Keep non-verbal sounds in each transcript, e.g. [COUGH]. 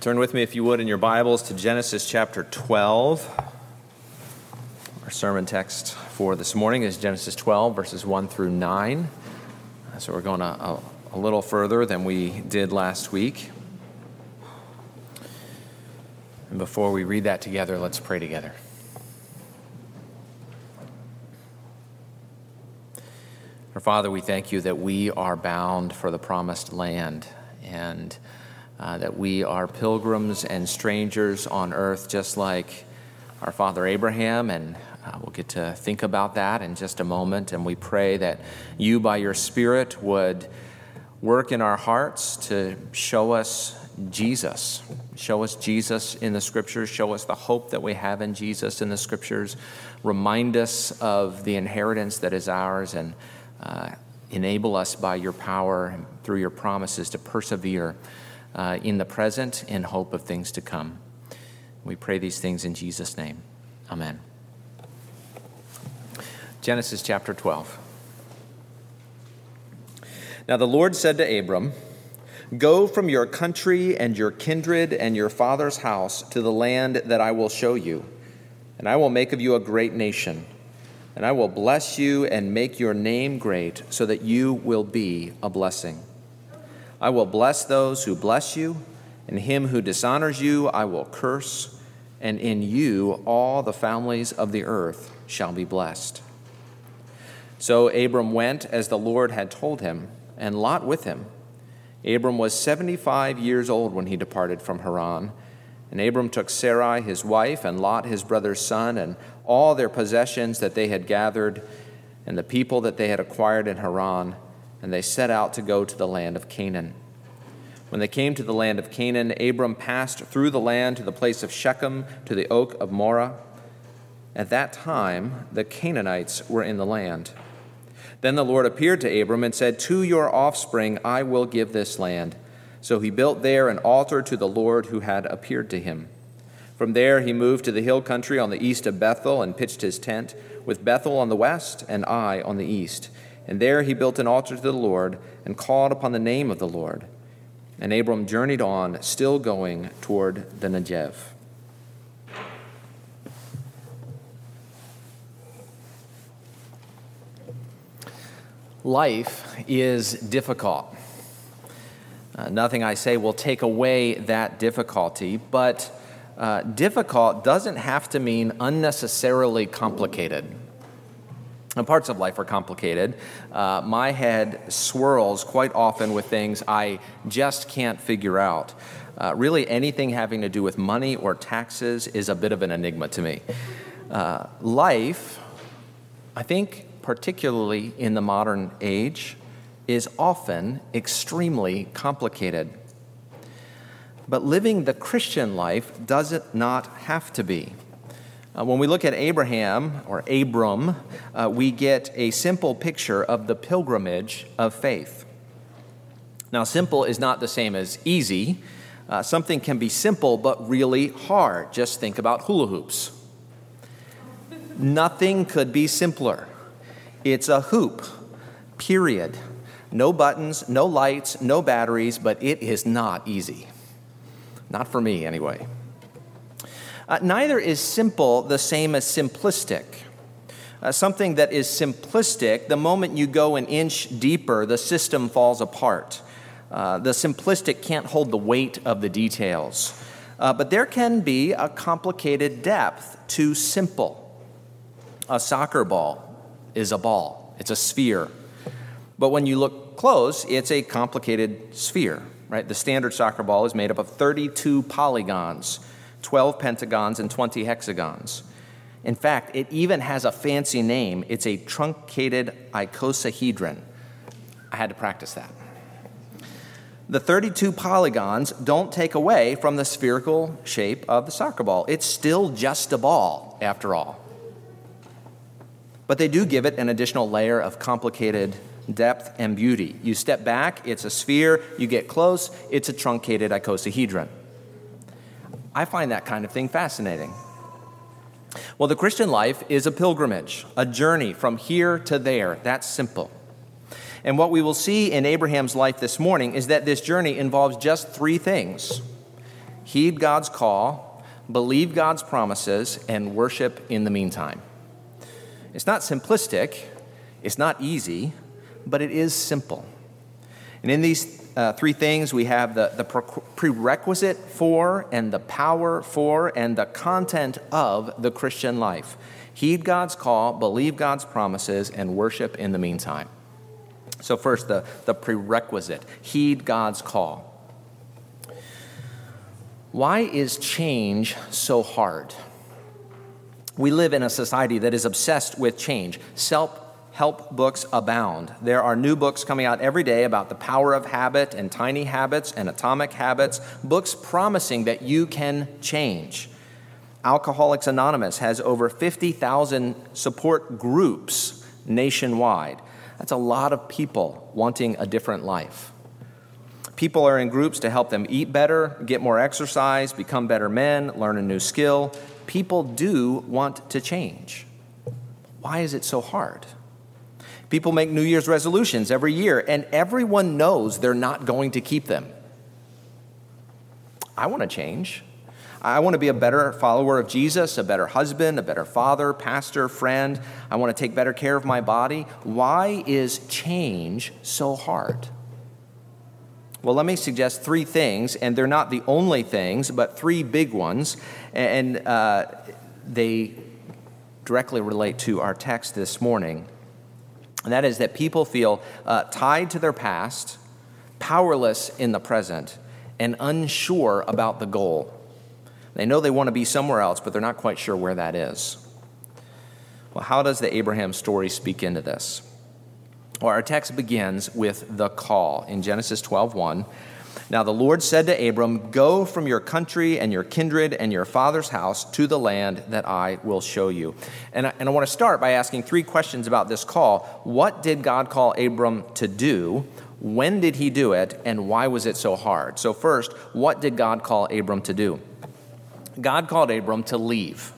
Turn with me, if you would, in your Bibles to Genesis chapter 12. Our sermon text for this morning is Genesis 12, verses 1 through 9. So we're going a, a, a little further than we did last week. And before we read that together, let's pray together. Our Father, we thank you that we are bound for the promised land and uh, that we are pilgrims and strangers on earth, just like our father Abraham. And uh, we'll get to think about that in just a moment. And we pray that you, by your Spirit, would work in our hearts to show us Jesus. Show us Jesus in the scriptures. Show us the hope that we have in Jesus in the scriptures. Remind us of the inheritance that is ours and uh, enable us by your power and through your promises to persevere uh, in the present in hope of things to come. We pray these things in Jesus' name. Amen. Genesis chapter 12. Now the Lord said to Abram, Go from your country and your kindred and your father's house to the land that I will show you, and I will make of you a great nation. And I will bless you and make your name great, so that you will be a blessing. I will bless those who bless you, and him who dishonors you I will curse, and in you all the families of the earth shall be blessed. So Abram went as the Lord had told him, and Lot with him. Abram was 75 years old when he departed from Haran. And Abram took Sarai his wife, and Lot his brother's son, and all their possessions that they had gathered, and the people that they had acquired in Haran and they set out to go to the land of Canaan. When they came to the land of Canaan, Abram passed through the land to the place of Shechem, to the oak of Moreh. At that time, the Canaanites were in the land. Then the Lord appeared to Abram and said, To your offspring I will give this land. So he built there an altar to the Lord who had appeared to him. From there he moved to the hill country on the east of Bethel and pitched his tent, with Bethel on the west and Ai on the east. And there he built an altar to the Lord and called upon the name of the Lord. And Abram journeyed on, still going toward the Negev. Life is difficult. Uh, nothing I say will take away that difficulty, but uh, difficult doesn't have to mean unnecessarily complicated. Parts of life are complicated. Uh, my head swirls quite often with things I just can't figure out. Uh, really, anything having to do with money or taxes is a bit of an enigma to me. Uh, life, I think, particularly in the modern age, is often extremely complicated. But living the Christian life does it not have to be. Uh, when we look at Abraham or Abram, uh, we get a simple picture of the pilgrimage of faith. Now, simple is not the same as easy. Uh, something can be simple but really hard. Just think about hula hoops. Nothing could be simpler. It's a hoop, period. No buttons, no lights, no batteries, but it is not easy. Not for me, anyway. Uh, neither is simple the same as simplistic. Uh, something that is simplistic, the moment you go an inch deeper, the system falls apart. Uh, the simplistic can't hold the weight of the details. Uh, but there can be a complicated depth to simple. A soccer ball is a ball, it's a sphere. But when you look close, it's a complicated sphere, right? The standard soccer ball is made up of 32 polygons 12 pentagons, and 20 hexagons. In fact, it even has a fancy name. It's a truncated icosahedron. I had to practice that. The 32 polygons don't take away from the spherical shape of the soccer ball. It's still just a ball, after all. But they do give it an additional layer of complicated depth and beauty. You step back, it's a sphere. You get close, it's a truncated icosahedron. I find that kind of thing fascinating. Well, the Christian life is a pilgrimage, a journey from here to there. That's simple. And what we will see in Abraham's life this morning is that this journey involves just three things heed God's call, believe God's promises, and worship in the meantime. It's not simplistic, it's not easy, but it is simple. And in these uh, three things we have the, the prerequisite for, and the power for, and the content of the Christian life. Heed God's call, believe God's promises, and worship in the meantime. So, first, the, the prerequisite heed God's call. Why is change so hard? We live in a society that is obsessed with change. Self help books abound. There are new books coming out every day about the power of habit and tiny habits and atomic habits, books promising that you can change. Alcoholics Anonymous has over 50,000 support groups nationwide. That's a lot of people wanting a different life. People are in groups to help them eat better, get more exercise, become better men, learn a new skill. People do want to change. Why is it so hard? People make New Year's resolutions every year, and everyone knows they're not going to keep them. I want to change. I want to be a better follower of Jesus, a better husband, a better father, pastor, friend. I want to take better care of my body. Why is change so hard? Well, let me suggest three things, and they're not the only things, but three big ones, and uh, they directly relate to our text this morning. And that is that people feel uh, tied to their past, powerless in the present, and unsure about the goal. They know they want to be somewhere else, but they're not quite sure where that is. Well, how does the Abraham story speak into this? Well, our text begins with the call in Genesis 12:1. Now the Lord said to Abram, Go from your country and your kindred and your father's house to the land that I will show you. And I, and I want to start by asking three questions about this call. What did God call Abram to do? When did he do it? And why was it so hard? So, first, what did God call Abram to do? God called Abram to leave,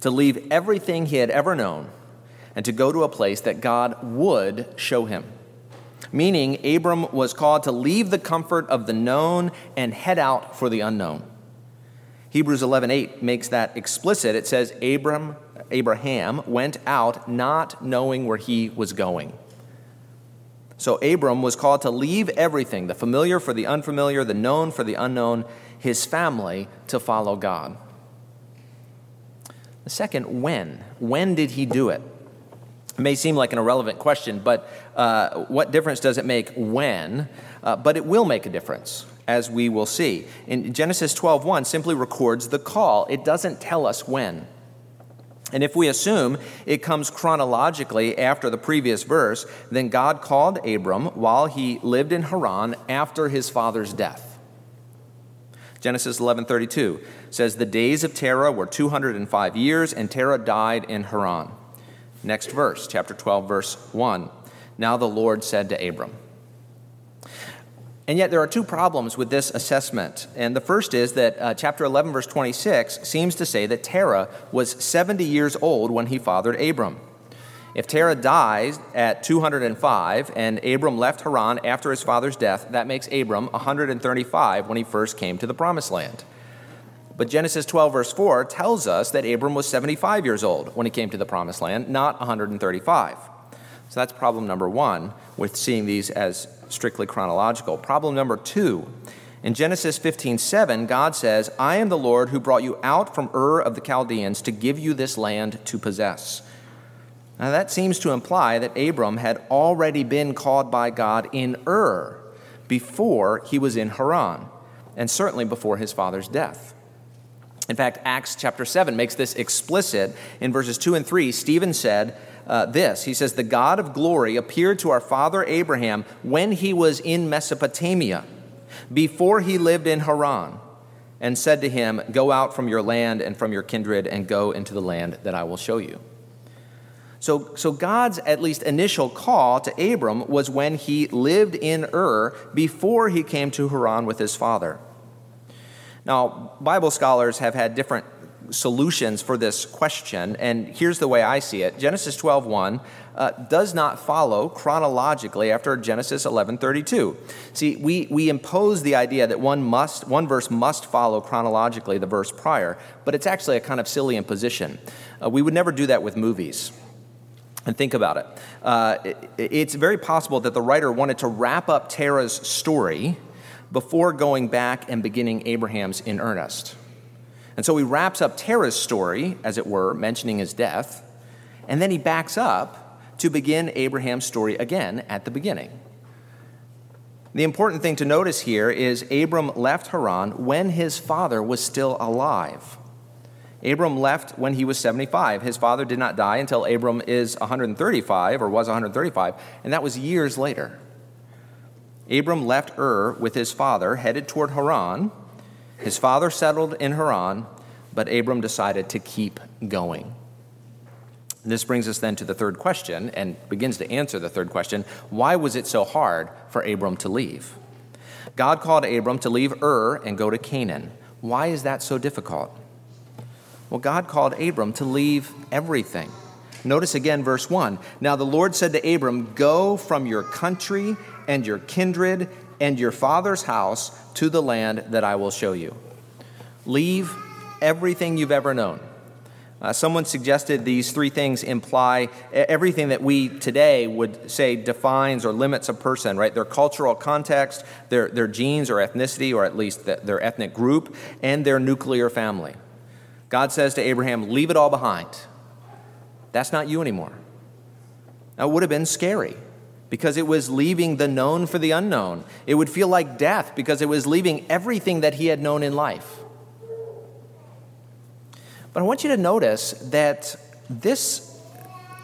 to leave everything he had ever known, and to go to a place that God would show him. Meaning, Abram was called to leave the comfort of the known and head out for the unknown. Hebrews 11:8 makes that explicit. It says Abram Abraham went out not knowing where he was going. So Abram was called to leave everything, the familiar for the unfamiliar, the known for the unknown, his family to follow God. The second, when? When did he do it? It may seem like an irrelevant question, but uh, what difference does it make when? Uh, but it will make a difference, as we will see. In Genesis 12:1 simply records the call. It doesn't tell us when. And if we assume it comes chronologically after the previous verse, then God called Abram while he lived in Haran after his father's death. Genesis 11:32 says the days of Terah were 205 years and Terah died in Haran. Next verse, chapter 12 verse 1. Now the Lord said to Abram. And yet there are two problems with this assessment. And the first is that uh, chapter 11 verse 26 seems to say that Terah was 70 years old when he fathered Abram. If Terah dies at 205 and Abram left Haran after his father's death, that makes Abram 135 when he first came to the promised land. But Genesis 12, verse 4, tells us that Abram was 75 years old when he came to the promised land, not 135. So that's problem number one with seeing these as strictly chronological. Problem number two in Genesis 15, 7, God says, I am the Lord who brought you out from Ur of the Chaldeans to give you this land to possess. Now, that seems to imply that Abram had already been called by God in Ur before he was in Haran, and certainly before his father's death. In fact, Acts chapter 7 makes this explicit. In verses 2 and 3, Stephen said uh, this He says, The God of glory appeared to our father Abraham when he was in Mesopotamia, before he lived in Haran, and said to him, Go out from your land and from your kindred and go into the land that I will show you. So, so God's at least initial call to Abram was when he lived in Ur before he came to Haran with his father. Now, Bible scholars have had different solutions for this question, and here's the way I see it. Genesis 12:1 uh, does not follow chronologically after Genesis 11:32. See, we, we impose the idea that one must one verse must follow chronologically the verse prior, but it's actually a kind of silly imposition. Uh, we would never do that with movies. And think about it. Uh, it. It's very possible that the writer wanted to wrap up Terah's story before going back and beginning Abraham's in earnest. And so he wraps up Terah's story, as it were, mentioning his death, and then he backs up to begin Abraham's story again at the beginning. The important thing to notice here is Abram left Haran when his father was still alive. Abram left when he was 75. His father did not die until Abram is 135 or was 135, and that was years later. Abram left Ur with his father, headed toward Haran. His father settled in Haran, but Abram decided to keep going. This brings us then to the third question and begins to answer the third question why was it so hard for Abram to leave? God called Abram to leave Ur and go to Canaan. Why is that so difficult? Well, God called Abram to leave everything. Notice again verse 1. Now the Lord said to Abram, Go from your country and your kindred and your father's house to the land that I will show you. Leave everything you've ever known. Uh, someone suggested these three things imply everything that we today would say defines or limits a person, right? Their cultural context, their, their genes or ethnicity, or at least the, their ethnic group, and their nuclear family. God says to Abraham, Leave it all behind. That's not you anymore. It would have been scary because it was leaving the known for the unknown. It would feel like death because it was leaving everything that he had known in life. But I want you to notice that this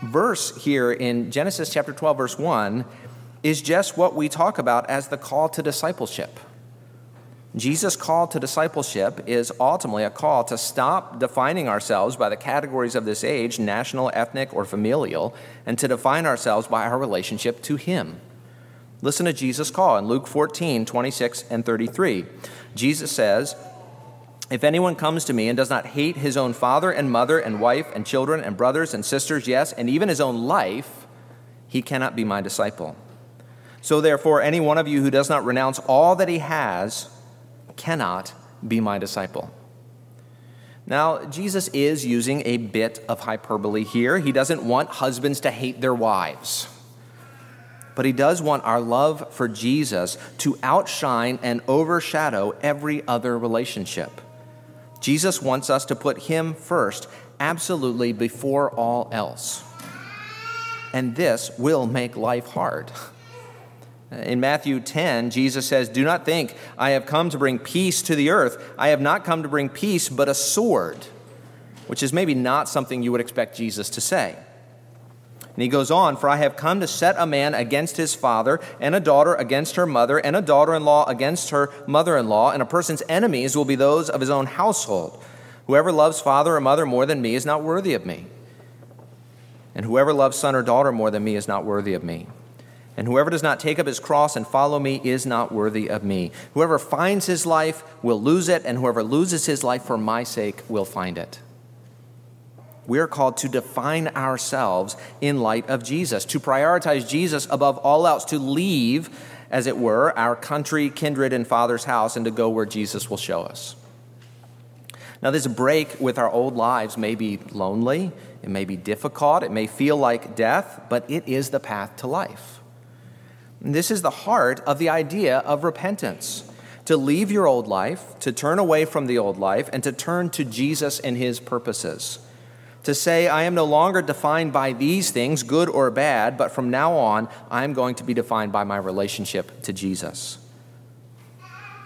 verse here in Genesis chapter 12, verse 1, is just what we talk about as the call to discipleship. Jesus' call to discipleship is ultimately a call to stop defining ourselves by the categories of this age, national, ethnic, or familial, and to define ourselves by our relationship to Him. Listen to Jesus' call in Luke 14, 26 and 33. Jesus says, If anyone comes to me and does not hate his own father and mother and wife and children and brothers and sisters, yes, and even his own life, he cannot be my disciple. So therefore, any one of you who does not renounce all that he has, cannot be my disciple. Now, Jesus is using a bit of hyperbole here. He doesn't want husbands to hate their wives. But he does want our love for Jesus to outshine and overshadow every other relationship. Jesus wants us to put him first, absolutely before all else. And this will make life hard. [LAUGHS] In Matthew 10, Jesus says, Do not think I have come to bring peace to the earth. I have not come to bring peace, but a sword, which is maybe not something you would expect Jesus to say. And he goes on, For I have come to set a man against his father, and a daughter against her mother, and a daughter in law against her mother in law, and a person's enemies will be those of his own household. Whoever loves father or mother more than me is not worthy of me. And whoever loves son or daughter more than me is not worthy of me. And whoever does not take up his cross and follow me is not worthy of me. Whoever finds his life will lose it, and whoever loses his life for my sake will find it. We are called to define ourselves in light of Jesus, to prioritize Jesus above all else, to leave, as it were, our country, kindred, and Father's house, and to go where Jesus will show us. Now, this break with our old lives may be lonely, it may be difficult, it may feel like death, but it is the path to life. This is the heart of the idea of repentance to leave your old life, to turn away from the old life, and to turn to Jesus and his purposes. To say, I am no longer defined by these things, good or bad, but from now on, I am going to be defined by my relationship to Jesus.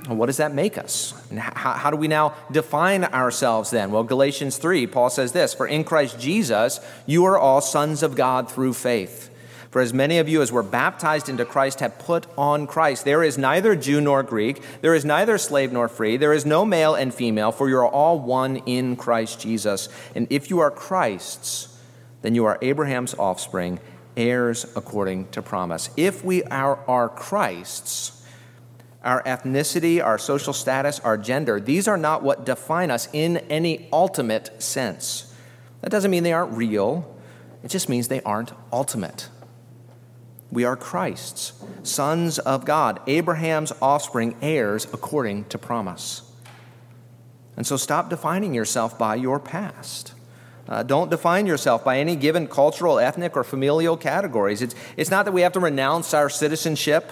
What does that make us? How, how, do we now define ourselves then? Well, Galatians 3, Paul says this For in Christ Jesus, you are all sons of God through faith. For as many of you as were baptized into Christ have put on Christ. There is neither Jew nor Greek, there is neither slave nor free, there is no male and female, for you are all one in Christ Jesus. And if you are Christ's, then you are Abraham's offspring, heirs according to promise. If we are, are Christ's, our ethnicity, our social status, our gender, these are not what define us in any ultimate sense. That doesn't mean they aren't real, it just means they aren't ultimate. We are Christ's, sons of God, Abraham's offspring, heirs according to promise. And so stop defining yourself by your past. Uh, don't define yourself by any given cultural, ethnic, or familial categories. It's, it's not that we have to renounce our citizenship,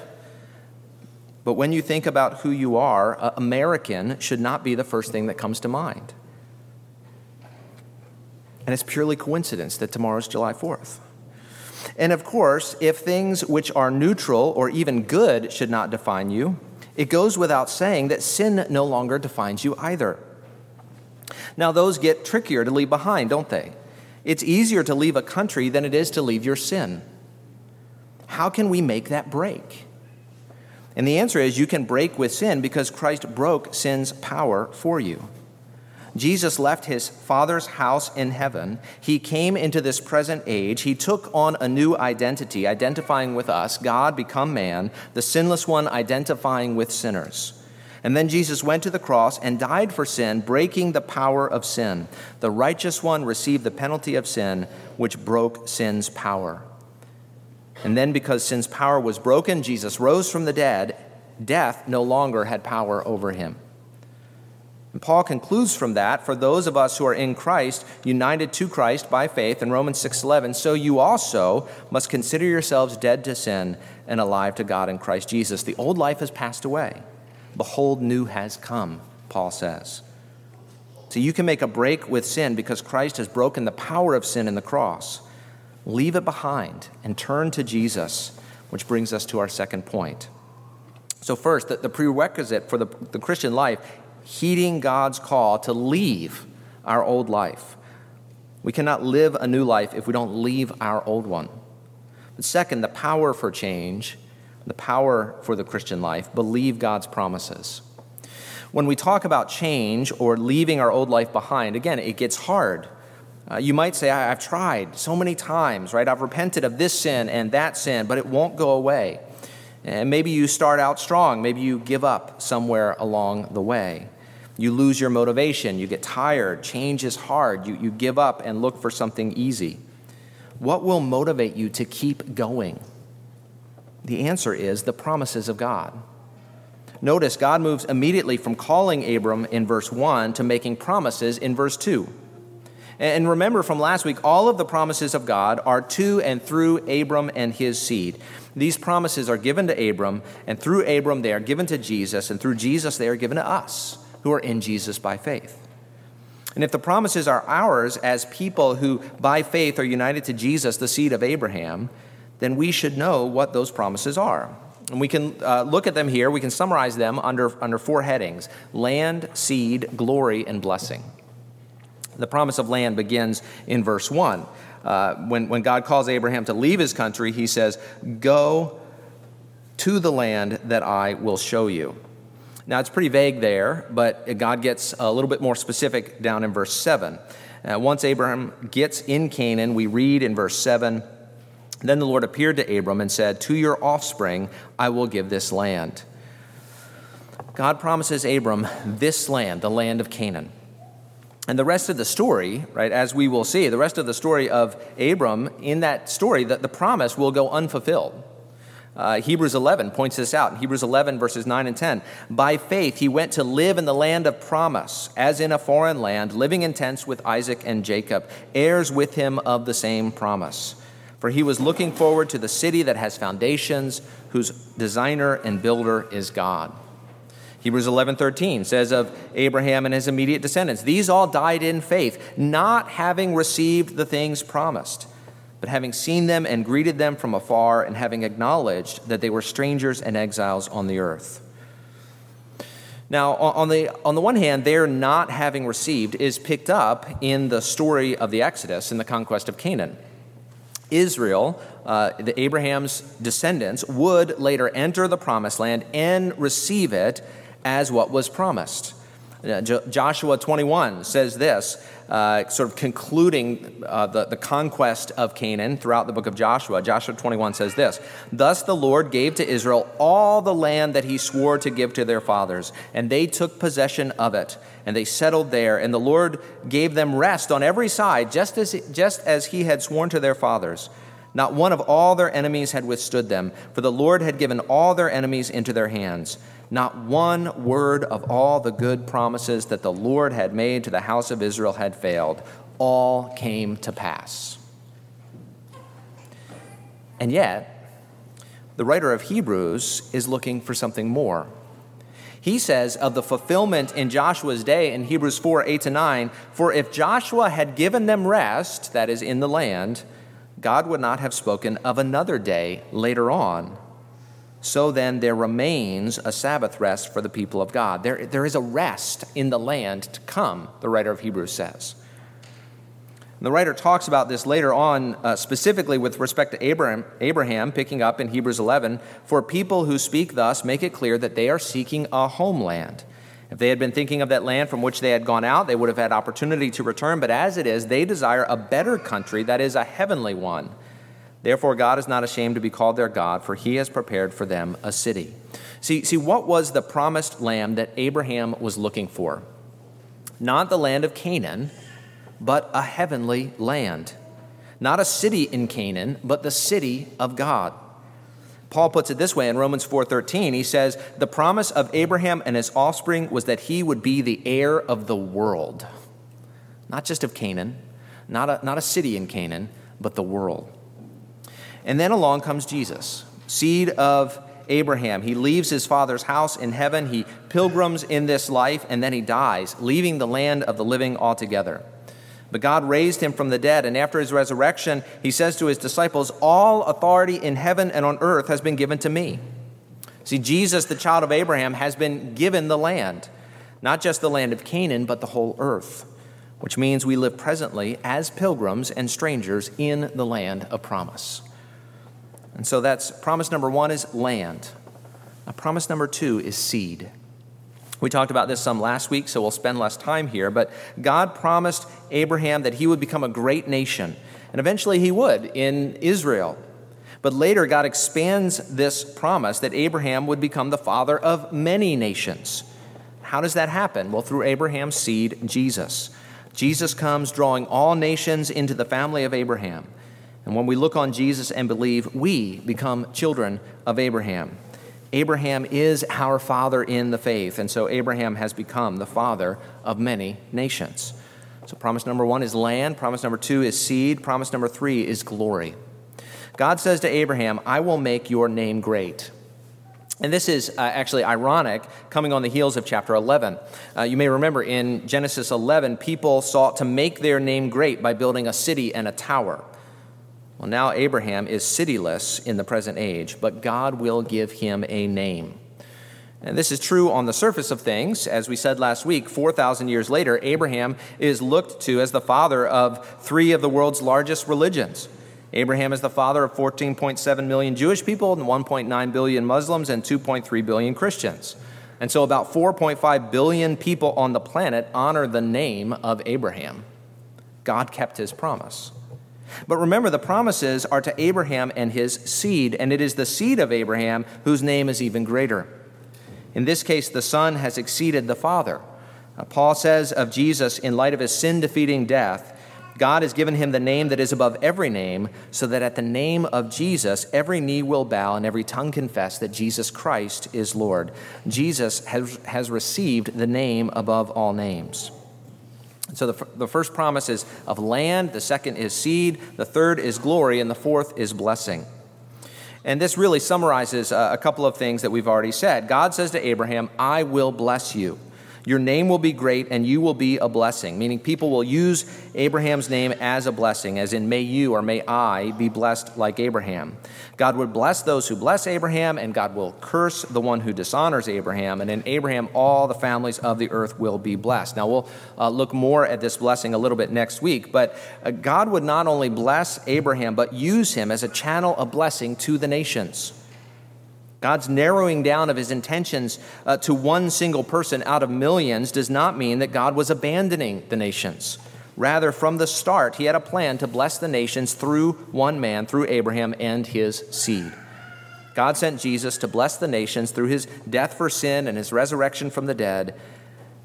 but when you think about who you are, uh, American should not be the first thing that comes to mind. And it's purely coincidence that tomorrow's July 4th. And of course, if things which are neutral or even good should not define you, it goes without saying that sin no longer defines you either. Now, those get trickier to leave behind, don't they? It's easier to leave a country than it is to leave your sin. How can we make that break? And the answer is you can break with sin because Christ broke sin's power for you. Jesus left his Father's house in heaven. He came into this present age. He took on a new identity, identifying with us, God become man, the sinless one identifying with sinners. And then Jesus went to the cross and died for sin, breaking the power of sin. The righteous one received the penalty of sin, which broke sin's power. And then, because sin's power was broken, Jesus rose from the dead. Death no longer had power over him. And Paul concludes from that for those of us who are in Christ, united to Christ by faith in Romans 6:11, so you also must consider yourselves dead to sin and alive to God in Christ Jesus. The old life has passed away. Behold, new has come, Paul says. So you can make a break with sin because Christ has broken the power of sin in the cross. Leave it behind and turn to Jesus, which brings us to our second point. So, first, the, the prerequisite for the, the Christian life heeding God's call to leave our old life. We cannot live a new life if we don't leave our old one. But second, the power for change, the power for the Christian life, believe God's promises. When we talk about change or leaving our old life behind, again, it gets hard. Uh, you might say, I've tried so many times, right? I've repented of this sin and that sin, but it won't go away. And maybe you start out strong, maybe you give up somewhere along the way. You lose your motivation, you get tired, change is hard, you, you give up and look for something easy. What will motivate you to keep going? The answer is the promises of God. Notice God moves immediately from calling Abram in verse 1 to making promises in verse 2. And remember from last week, all of the promises of God are to and through Abram and his seed. These promises are given to Abram, and through Abram they are given to Jesus, and through Jesus they are given to us who are in Jesus by faith. And if the promises are ours as people who by faith are united to Jesus, the seed of Abraham, then we should know what those promises are. And we can uh, look at them here, we can summarize them under, under four headings land, seed, glory, and blessing. The promise of land begins in verse 1. Uh, when, when God calls Abraham to leave his country, he says, Go to the land that I will show you. Now, it's pretty vague there, but God gets a little bit more specific down in verse 7. Uh, once Abraham gets in Canaan, we read in verse 7 Then the Lord appeared to Abram and said, To your offspring I will give this land. God promises Abram this land, the land of Canaan. And the rest of the story, right, as we will see, the rest of the story of Abram, in that story, that the promise will go unfulfilled. Uh, Hebrews 11 points this out. In Hebrews 11, verses 9 and 10. By faith, he went to live in the land of promise, as in a foreign land, living in tents with Isaac and Jacob, heirs with him of the same promise. For he was looking forward to the city that has foundations, whose designer and builder is God. Hebrews 11:13 says of Abraham and his immediate descendants, these all died in faith, not having received the things promised but having seen them and greeted them from afar, and having acknowledged that they were strangers and exiles on the earth. Now, on the, on the one hand, their not having received is picked up in the story of the Exodus and the conquest of Canaan. Israel, uh, the Abraham's descendants, would later enter the promised land and receive it as what was promised. Uh, Joshua 21 says this, uh, sort of concluding uh, the, the conquest of Canaan throughout the book of Joshua. Joshua 21 says this Thus the Lord gave to Israel all the land that he swore to give to their fathers, and they took possession of it, and they settled there. And the Lord gave them rest on every side, just as, just as he had sworn to their fathers. Not one of all their enemies had withstood them, for the Lord had given all their enemies into their hands. Not one word of all the good promises that the Lord had made to the house of Israel had failed. All came to pass. And yet, the writer of Hebrews is looking for something more. He says of the fulfillment in Joshua's day in Hebrews 4 8 to 9, for if Joshua had given them rest, that is, in the land, God would not have spoken of another day later on. So then, there remains a Sabbath rest for the people of God. There, there is a rest in the land to come, the writer of Hebrews says. And the writer talks about this later on, uh, specifically with respect to Abraham, Abraham, picking up in Hebrews 11. For people who speak thus make it clear that they are seeking a homeland. If they had been thinking of that land from which they had gone out, they would have had opportunity to return. But as it is, they desire a better country, that is, a heavenly one. Therefore, God is not ashamed to be called their God, for he has prepared for them a city. See, see, what was the promised land that Abraham was looking for? Not the land of Canaan, but a heavenly land. Not a city in Canaan, but the city of God. Paul puts it this way in Romans 4:13. He says, "The promise of Abraham and his offspring was that he would be the heir of the world." Not just of Canaan, not a, not a city in Canaan, but the world. And then along comes Jesus, seed of Abraham. He leaves his father's house in heaven, he pilgrims in this life, and then he dies, leaving the land of the living altogether. But God raised him from the dead, and after his resurrection, he says to his disciples, All authority in heaven and on earth has been given to me. See, Jesus, the child of Abraham, has been given the land, not just the land of Canaan, but the whole earth, which means we live presently as pilgrims and strangers in the land of promise. And so that's promise number one is land. Now, promise number two is seed. We talked about this some last week, so we'll spend less time here. But God promised Abraham that he would become a great nation, and eventually he would in Israel. But later, God expands this promise that Abraham would become the father of many nations. How does that happen? Well, through Abraham's seed, Jesus. Jesus comes drawing all nations into the family of Abraham. And when we look on Jesus and believe, we become children of Abraham. Abraham is our father in the faith, and so Abraham has become the father of many nations. So, promise number one is land, promise number two is seed, promise number three is glory. God says to Abraham, I will make your name great. And this is uh, actually ironic, coming on the heels of chapter 11. Uh, you may remember in Genesis 11, people sought to make their name great by building a city and a tower. Well, now Abraham is cityless in the present age, but God will give him a name. And this is true on the surface of things. As we said last week, 4,000 years later, Abraham is looked to as the father of three of the world's largest religions. Abraham is the father of 14.7 million Jewish people and 1.9 billion Muslims and 2.3 billion Christians. And so about 4.5 billion people on the planet honor the name of Abraham. God kept his promise. But remember, the promises are to Abraham and his seed, and it is the seed of Abraham whose name is even greater. In this case, the Son has exceeded the Father. Uh, Paul says of Jesus, in light of his sin defeating death, God has given him the name that is above every name, so that at the name of Jesus, every knee will bow and every tongue confess that Jesus Christ is Lord. Jesus has, has received the name above all names. So the, the first promise is of land, the second is seed, the third is glory, and the fourth is blessing. And this really summarizes a, a couple of things that we've already said. God says to Abraham, I will bless you. Your name will be great and you will be a blessing, meaning people will use Abraham's name as a blessing, as in, may you or may I be blessed like Abraham. God would bless those who bless Abraham, and God will curse the one who dishonors Abraham. And in Abraham, all the families of the earth will be blessed. Now, we'll uh, look more at this blessing a little bit next week, but uh, God would not only bless Abraham, but use him as a channel of blessing to the nations. God's narrowing down of his intentions uh, to one single person out of millions does not mean that God was abandoning the nations. Rather, from the start, he had a plan to bless the nations through one man, through Abraham and his seed. God sent Jesus to bless the nations through his death for sin and his resurrection from the dead.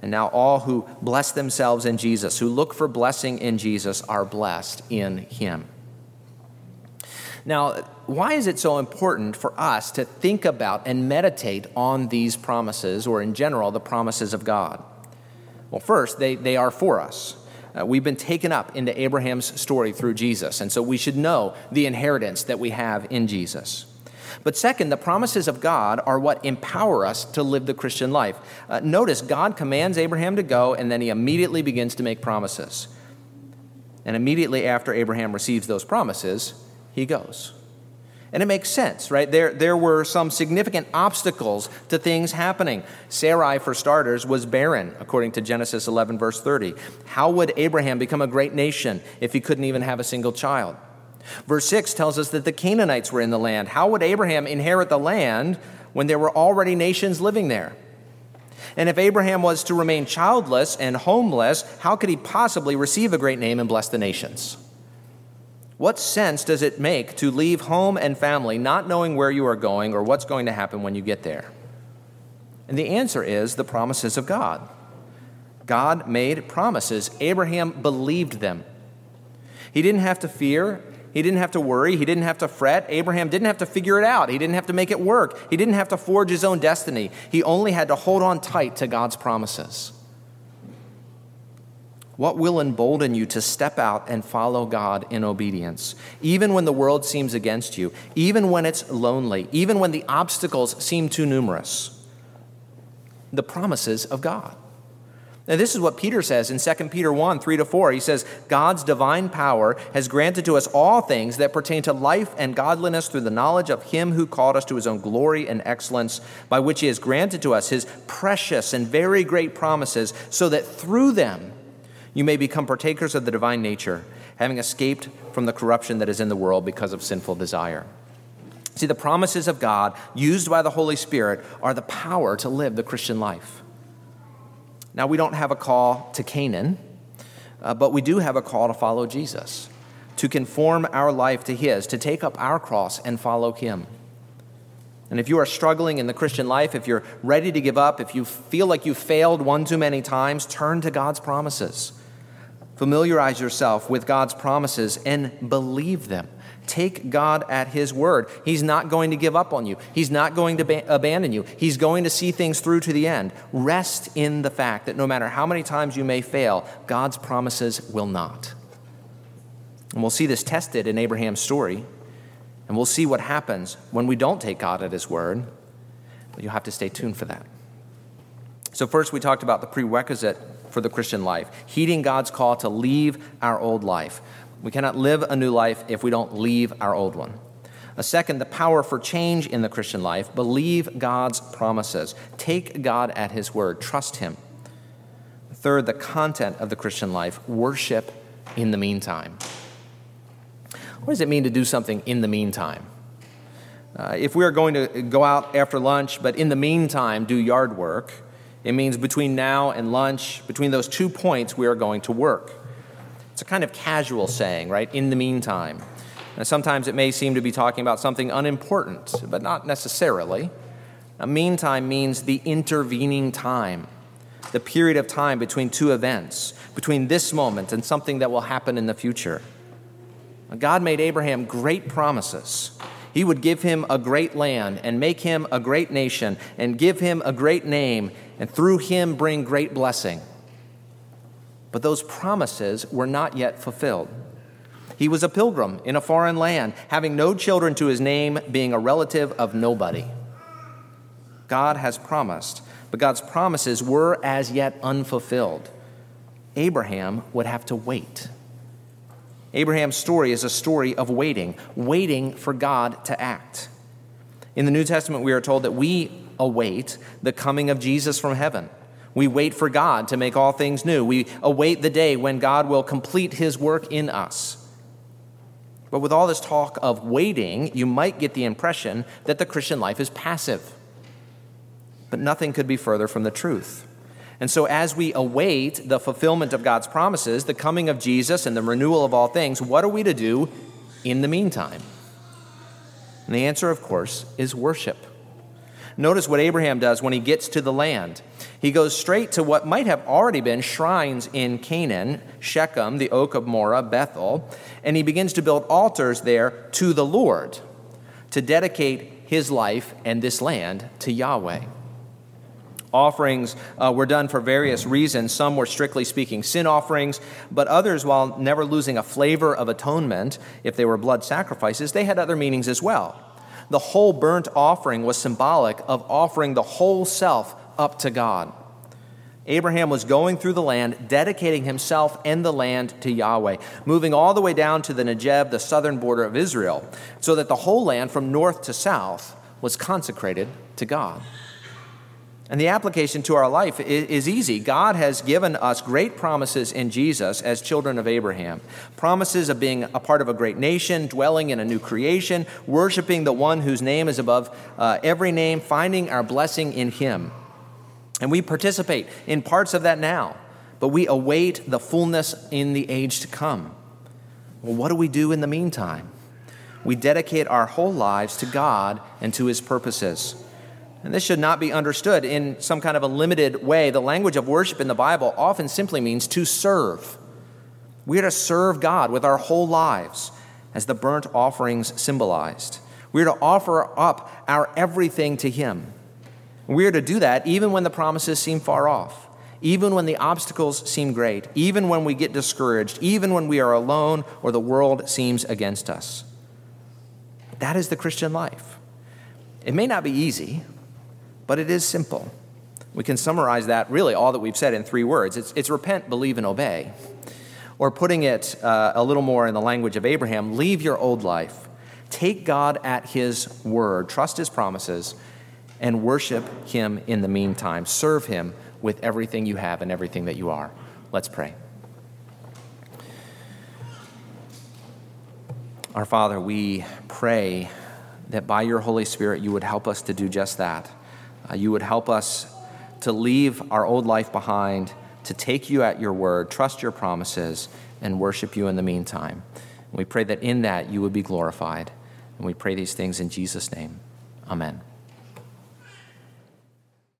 And now, all who bless themselves in Jesus, who look for blessing in Jesus, are blessed in him. Now, why is it so important for us to think about and meditate on these promises, or in general, the promises of God? Well, first, they, they are for us. Uh, we've been taken up into Abraham's story through Jesus, and so we should know the inheritance that we have in Jesus. But second, the promises of God are what empower us to live the Christian life. Uh, notice, God commands Abraham to go, and then he immediately begins to make promises. And immediately after Abraham receives those promises, he goes. And it makes sense, right? There, there were some significant obstacles to things happening. Sarai, for starters, was barren, according to Genesis 11, verse 30. How would Abraham become a great nation if he couldn't even have a single child? Verse 6 tells us that the Canaanites were in the land. How would Abraham inherit the land when there were already nations living there? And if Abraham was to remain childless and homeless, how could he possibly receive a great name and bless the nations? What sense does it make to leave home and family not knowing where you are going or what's going to happen when you get there? And the answer is the promises of God. God made promises. Abraham believed them. He didn't have to fear. He didn't have to worry. He didn't have to fret. Abraham didn't have to figure it out. He didn't have to make it work. He didn't have to forge his own destiny. He only had to hold on tight to God's promises. What will embolden you to step out and follow God in obedience, even when the world seems against you, even when it's lonely, even when the obstacles seem too numerous? The promises of God. Now, this is what Peter says in 2 Peter 1 3 to 4. He says, God's divine power has granted to us all things that pertain to life and godliness through the knowledge of Him who called us to His own glory and excellence, by which He has granted to us His precious and very great promises, so that through them you may become partakers of the divine nature, having escaped from the corruption that is in the world because of sinful desire. See, the promises of God, used by the Holy Spirit, are the power to live the Christian life. Now, we don't have a call to Canaan, uh, but we do have a call to follow Jesus, to conform our life to His, to take up our cross and follow Him. And if you are struggling in the Christian life, if you're ready to give up, if you feel like you've failed one too many times, turn to God's promises. Familiarize yourself with God's promises and believe them. Take God at His word. He's not going to give up on you, He's not going to ba- abandon you. He's going to see things through to the end. Rest in the fact that no matter how many times you may fail, God's promises will not. And we'll see this tested in Abraham's story. And we'll see what happens when we don't take God at His word. But you'll have to stay tuned for that. So, first, we talked about the prerequisite for the Christian life, heeding God's call to leave our old life. We cannot live a new life if we don't leave our old one. A second, the power for change in the Christian life. Believe God's promises. Take God at His word. Trust Him. Third, the content of the Christian life. Worship in the meantime. What does it mean to do something in the meantime? Uh, if we are going to go out after lunch, but in the meantime do yard work, it means between now and lunch, between those two points, we are going to work. It's a kind of casual saying, right? In the meantime. And sometimes it may seem to be talking about something unimportant, but not necessarily. A meantime means the intervening time, the period of time between two events, between this moment and something that will happen in the future. God made Abraham great promises. He would give him a great land and make him a great nation and give him a great name and through him bring great blessing. But those promises were not yet fulfilled. He was a pilgrim in a foreign land, having no children to his name, being a relative of nobody. God has promised, but God's promises were as yet unfulfilled. Abraham would have to wait. Abraham's story is a story of waiting, waiting for God to act. In the New Testament, we are told that we await the coming of Jesus from heaven. We wait for God to make all things new. We await the day when God will complete his work in us. But with all this talk of waiting, you might get the impression that the Christian life is passive. But nothing could be further from the truth. And so, as we await the fulfillment of God's promises, the coming of Jesus, and the renewal of all things, what are we to do in the meantime? And the answer, of course, is worship. Notice what Abraham does when he gets to the land. He goes straight to what might have already been shrines in Canaan, Shechem, the oak of Moreh, Bethel, and he begins to build altars there to the Lord to dedicate his life and this land to Yahweh. Offerings uh, were done for various reasons. Some were strictly speaking sin offerings, but others, while never losing a flavor of atonement, if they were blood sacrifices, they had other meanings as well. The whole burnt offering was symbolic of offering the whole self up to God. Abraham was going through the land, dedicating himself and the land to Yahweh, moving all the way down to the Negev, the southern border of Israel, so that the whole land from north to south was consecrated to God. And the application to our life is easy. God has given us great promises in Jesus as children of Abraham promises of being a part of a great nation, dwelling in a new creation, worshiping the one whose name is above uh, every name, finding our blessing in Him. And we participate in parts of that now, but we await the fullness in the age to come. Well, what do we do in the meantime? We dedicate our whole lives to God and to His purposes. And this should not be understood in some kind of a limited way. The language of worship in the Bible often simply means to serve. We are to serve God with our whole lives, as the burnt offerings symbolized. We are to offer up our everything to Him. We are to do that even when the promises seem far off, even when the obstacles seem great, even when we get discouraged, even when we are alone or the world seems against us. That is the Christian life. It may not be easy, but it is simple. We can summarize that really all that we've said in three words it's, it's repent, believe, and obey. Or putting it uh, a little more in the language of Abraham, leave your old life. Take God at his word, trust his promises, and worship him in the meantime. Serve him with everything you have and everything that you are. Let's pray. Our Father, we pray that by your Holy Spirit you would help us to do just that uh, you would help us to leave our old life behind, to take you at your word, trust your promises, and worship you in the meantime. And we pray that in that you would be glorified. And we pray these things in Jesus' name. Amen.